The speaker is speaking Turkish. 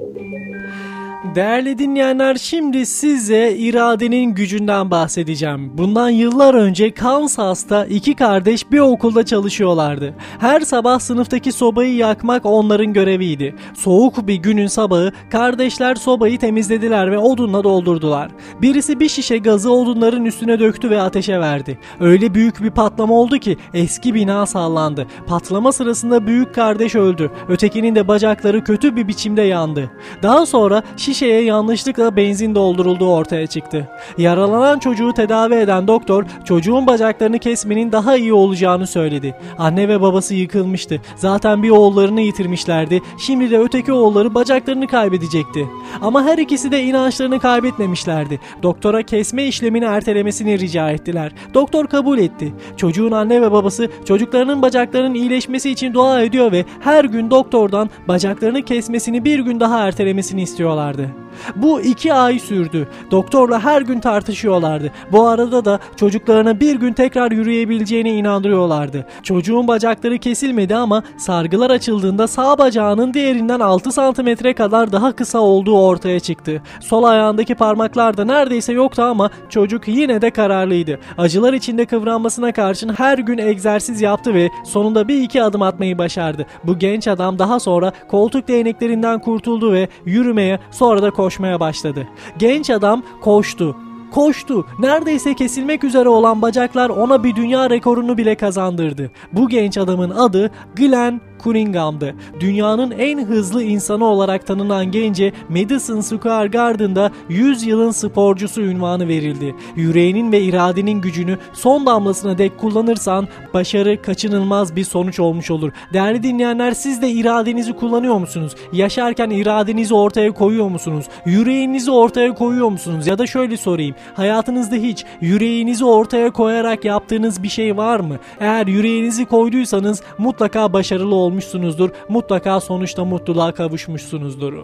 ああ。Değerli dinleyenler şimdi size iradenin gücünden bahsedeceğim. Bundan yıllar önce Kansas'ta iki kardeş bir okulda çalışıyorlardı. Her sabah sınıftaki sobayı yakmak onların göreviydi. Soğuk bir günün sabahı kardeşler sobayı temizlediler ve odunla doldurdular. Birisi bir şişe gazı odunların üstüne döktü ve ateşe verdi. Öyle büyük bir patlama oldu ki eski bina sallandı. Patlama sırasında büyük kardeş öldü. Ötekinin de bacakları kötü bir biçimde yandı. Daha sonra şişeye yanlışlıkla benzin doldurulduğu ortaya çıktı. Yaralanan çocuğu tedavi eden doktor çocuğun bacaklarını kesmenin daha iyi olacağını söyledi. Anne ve babası yıkılmıştı. Zaten bir oğullarını yitirmişlerdi. Şimdi de öteki oğulları bacaklarını kaybedecekti. Ama her ikisi de inançlarını kaybetmemişlerdi. Doktora kesme işlemini ertelemesini rica ettiler. Doktor kabul etti. Çocuğun anne ve babası çocuklarının bacaklarının iyileşmesi için dua ediyor ve her gün doktordan bacaklarını kesmesini bir gün daha ertelemesini istiyorlardı. palavra Bu iki ay sürdü. Doktorla her gün tartışıyorlardı. Bu arada da çocuklarına bir gün tekrar yürüyebileceğine inandırıyorlardı. Çocuğun bacakları kesilmedi ama sargılar açıldığında sağ bacağının diğerinden 6 santimetre kadar daha kısa olduğu ortaya çıktı. Sol ayağındaki parmaklar da neredeyse yoktu ama çocuk yine de kararlıydı. Acılar içinde kıvranmasına karşın her gün egzersiz yaptı ve sonunda bir iki adım atmayı başardı. Bu genç adam daha sonra koltuk değneklerinden kurtuldu ve yürümeye sonra da koşmaya başladı. Genç adam koştu. Koştu. Neredeyse kesilmek üzere olan bacaklar ona bir dünya rekorunu bile kazandırdı. Bu genç adamın adı Glenn Cunningham'dı. Dünyanın en hızlı insanı olarak tanınan gence Madison Square Garden'da 100 yılın sporcusu ünvanı verildi. Yüreğinin ve iradenin gücünü son damlasına dek kullanırsan başarı kaçınılmaz bir sonuç olmuş olur. Değerli dinleyenler siz de iradenizi kullanıyor musunuz? Yaşarken iradenizi ortaya koyuyor musunuz? Yüreğinizi ortaya koyuyor musunuz? Ya da şöyle sorayım. Hayatınızda hiç yüreğinizi ortaya koyarak yaptığınız bir şey var mı? Eğer yüreğinizi koyduysanız mutlaka başarılı olmuşsunuzdur. Mutlaka sonuçta mutluluğa kavuşmuşsunuzdur.